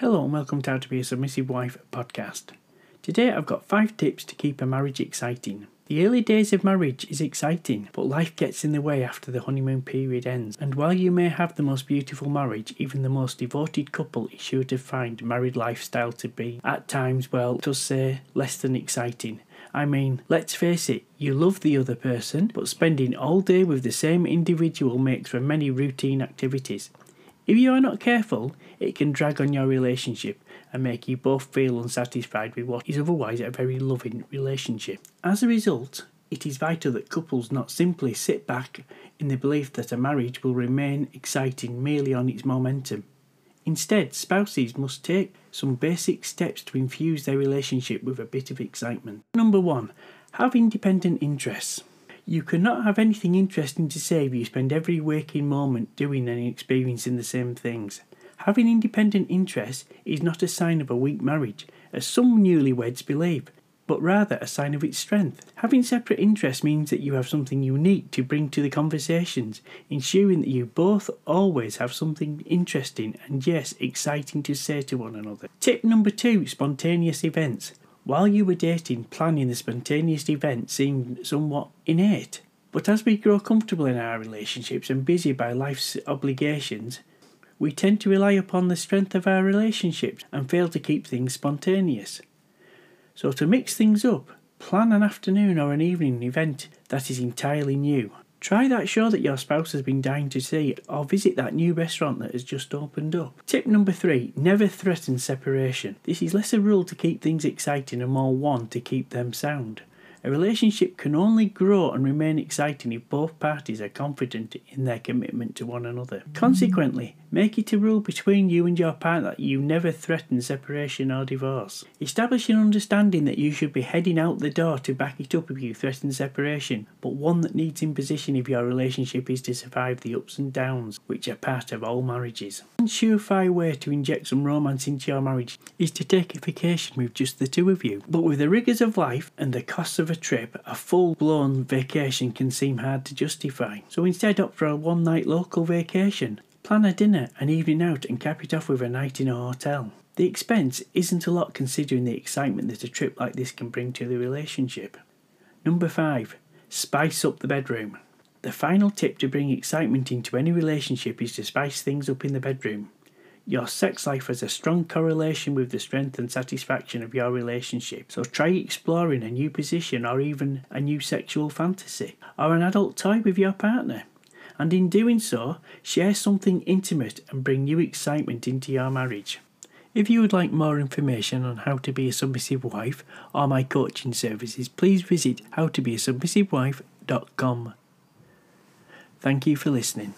Hello and welcome to How to Be a Submissive Wife podcast. Today I've got five tips to keep a marriage exciting. The early days of marriage is exciting, but life gets in the way after the honeymoon period ends. And while you may have the most beautiful marriage, even the most devoted couple is sure to find married lifestyle to be, at times, well, to say, less than exciting. I mean, let's face it, you love the other person, but spending all day with the same individual makes for many routine activities. If you are not careful, it can drag on your relationship and make you both feel unsatisfied with what is otherwise a very loving relationship. As a result, it is vital that couples not simply sit back in the belief that a marriage will remain exciting merely on its momentum. Instead, spouses must take some basic steps to infuse their relationship with a bit of excitement. Number one, have independent interests. You cannot have anything interesting to say if you spend every waking moment doing and experiencing the same things. Having independent interests is not a sign of a weak marriage, as some newlyweds believe, but rather a sign of its strength. Having separate interests means that you have something unique to bring to the conversations, ensuring that you both always have something interesting and, yes, exciting to say to one another. Tip number two spontaneous events. While you were dating, planning the spontaneous event seemed somewhat innate. But as we grow comfortable in our relationships and busy by life's obligations, we tend to rely upon the strength of our relationships and fail to keep things spontaneous. So, to mix things up, plan an afternoon or an evening event that is entirely new. Try that show that your spouse has been dying to see, or visit that new restaurant that has just opened up. Tip number three never threaten separation. This is less a rule to keep things exciting and more one to keep them sound. A relationship can only grow and remain exciting if both parties are confident in their commitment to one another. Consequently, make it a rule between you and your partner that you never threaten separation or divorce. Establish an understanding that you should be heading out the door to back it up if you threaten separation, but one that needs imposition if your relationship is to survive the ups and downs which are part of all marriages. One surefire way to inject some romance into your marriage is to take a vacation with just the two of you. But with the rigours of life and the costs of of a trip, a full blown vacation can seem hard to justify. So instead, opt for a one night local vacation. Plan a dinner, an evening out, and cap it off with a night in a hotel. The expense isn't a lot considering the excitement that a trip like this can bring to the relationship. Number 5. Spice up the bedroom. The final tip to bring excitement into any relationship is to spice things up in the bedroom. Your sex life has a strong correlation with the strength and satisfaction of your relationship, so try exploring a new position or even a new sexual fantasy or an adult toy with your partner. And in doing so, share something intimate and bring new excitement into your marriage. If you would like more information on how to be a submissive wife or my coaching services, please visit howtobeasubmissivewife.com. Thank you for listening.